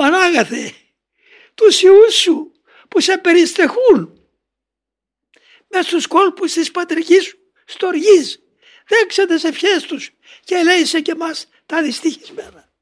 Παράγαθε τους ιούς σου που σε περιστεχούν με στους κόλπους της πατρικής σου στοργής δέξε τις ευχές τους και ελέησε και μας τα δυστυχισμένα.